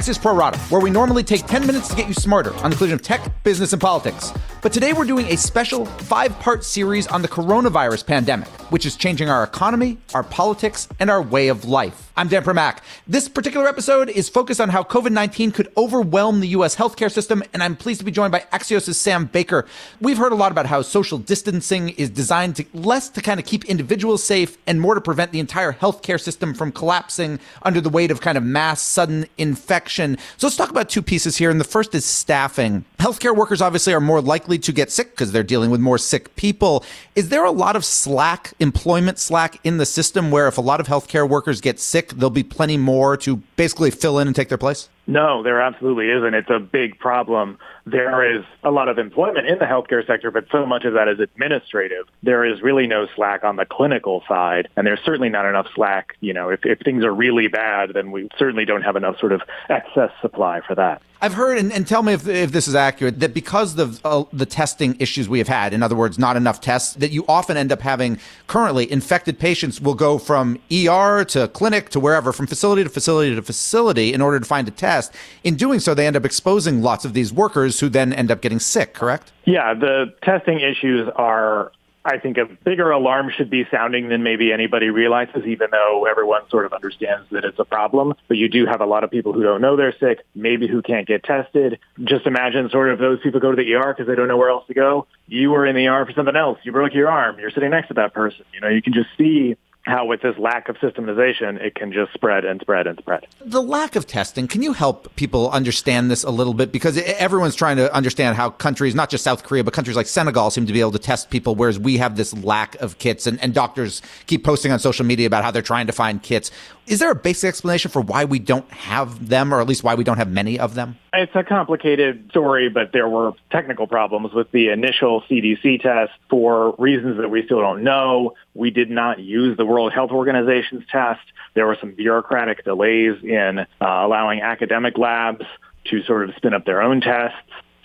Axios Pro Rata, where we normally take 10 minutes to get you smarter on the collision of tech, business, and politics. But today we're doing a special five part series on the coronavirus pandemic, which is changing our economy, our politics, and our way of life. I'm Dan Primack. This particular episode is focused on how COVID 19 could overwhelm the U.S. healthcare system, and I'm pleased to be joined by Axios' Sam Baker. We've heard a lot about how social distancing is designed to less to kind of keep individuals safe and more to prevent the entire healthcare system from collapsing under the weight of kind of mass sudden infection. So let's talk about two pieces here. And the first is staffing. Healthcare workers obviously are more likely to get sick because they're dealing with more sick people. Is there a lot of slack, employment slack in the system where if a lot of healthcare workers get sick, there'll be plenty more to basically fill in and take their place? No, there absolutely isn't. It's a big problem. There is a lot of employment in the healthcare sector, but so much of that is administrative. There is really no slack on the clinical side, and there's certainly not enough slack. You know, if, if things are really bad, then we certainly don't have enough sort of excess supply for that. I've heard, and, and tell me if, if this is accurate, that because of uh, the testing issues we have had, in other words, not enough tests, that you often end up having currently infected patients will go from ER to clinic to wherever, from facility to facility to facility in order to find a test. In doing so, they end up exposing lots of these workers who then end up getting sick, correct? Yeah, the testing issues are I think a bigger alarm should be sounding than maybe anybody realizes, even though everyone sort of understands that it's a problem. But you do have a lot of people who don't know they're sick, maybe who can't get tested. Just imagine sort of those people go to the ER because they don't know where else to go. You were in the ER for something else. You broke your arm. You're sitting next to that person. You know, you can just see how with this lack of systematization, it can just spread and spread and spread. The lack of testing, can you help people understand this a little bit? Because everyone's trying to understand how countries, not just South Korea, but countries like Senegal seem to be able to test people, whereas we have this lack of kits and, and doctors keep posting on social media about how they're trying to find kits. Is there a basic explanation for why we don't have them, or at least why we don't have many of them? It's a complicated story, but there were technical problems with the initial CDC test for reasons that we still don't know. We did not use the World Health Organization's test. There were some bureaucratic delays in uh, allowing academic labs to sort of spin up their own tests.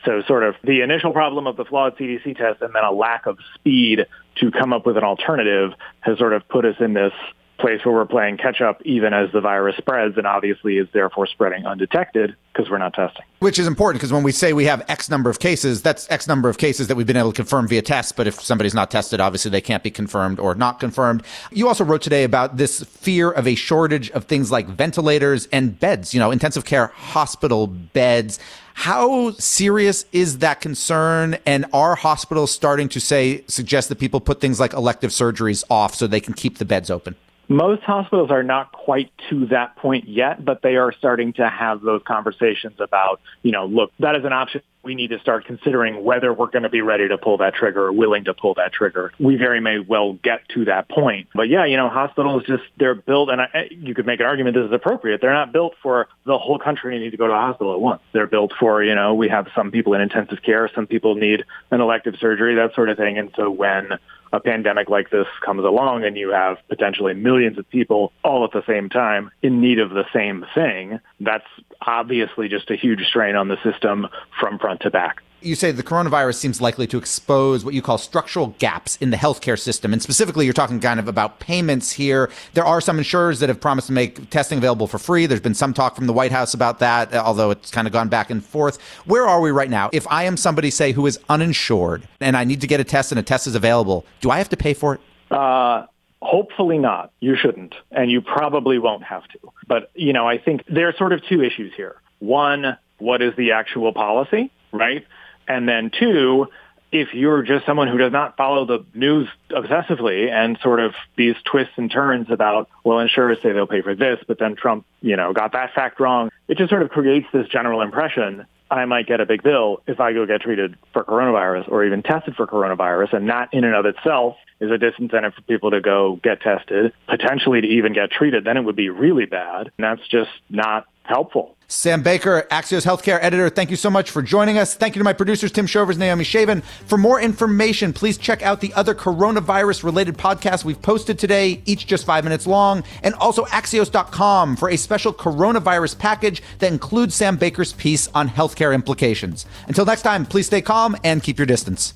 So sort of the initial problem of the flawed CDC test and then a lack of speed to come up with an alternative has sort of put us in this place where we're playing catch up even as the virus spreads and obviously is therefore spreading undetected because we're not testing. Which is important because when we say we have X number of cases, that's X number of cases that we've been able to confirm via tests. But if somebody's not tested, obviously they can't be confirmed or not confirmed. You also wrote today about this fear of a shortage of things like ventilators and beds, you know, intensive care hospital beds. How serious is that concern? And are hospitals starting to say, suggest that people put things like elective surgeries off so they can keep the beds open? Most hospitals are not quite to that point yet, but they are starting to have those conversations about, you know, look, that is an option. We need to start considering whether we're going to be ready to pull that trigger or willing to pull that trigger. We very may well get to that point. But yeah, you know, hospitals just, they're built, and I, you could make an argument this is appropriate. They're not built for the whole country need to go to a hospital at once. They're built for, you know, we have some people in intensive care, some people need an elective surgery, that sort of thing. And so when a pandemic like this comes along and you have potentially millions of people all at the same time in need of the same thing, that's obviously just a huge strain on the system from front to back you say the coronavirus seems likely to expose what you call structural gaps in the healthcare system. And specifically, you're talking kind of about payments here. There are some insurers that have promised to make testing available for free. There's been some talk from the White House about that, although it's kind of gone back and forth. Where are we right now? If I am somebody, say, who is uninsured and I need to get a test and a test is available, do I have to pay for it? Uh, Hopefully not. You shouldn't. And you probably won't have to. But, you know, I think there are sort of two issues here. One, what is the actual policy, right? And then two, if you're just someone who does not follow the news obsessively and sort of these twists and turns about, well, insurers say they'll pay for this, but then Trump, you know, got that fact wrong, it just sort of creates this general impression I might get a big bill if I go get treated for coronavirus or even tested for coronavirus. And that in and of itself is a disincentive for people to go get tested, potentially to even get treated. Then it would be really bad. And that's just not helpful. Sam Baker, Axios Healthcare editor, thank you so much for joining us. Thank you to my producers, Tim Shovers, Naomi Shavin. For more information, please check out the other coronavirus related podcasts we've posted today, each just five minutes long, and also Axios.com for a special coronavirus package that includes Sam Baker's piece on healthcare implications. Until next time, please stay calm and keep your distance.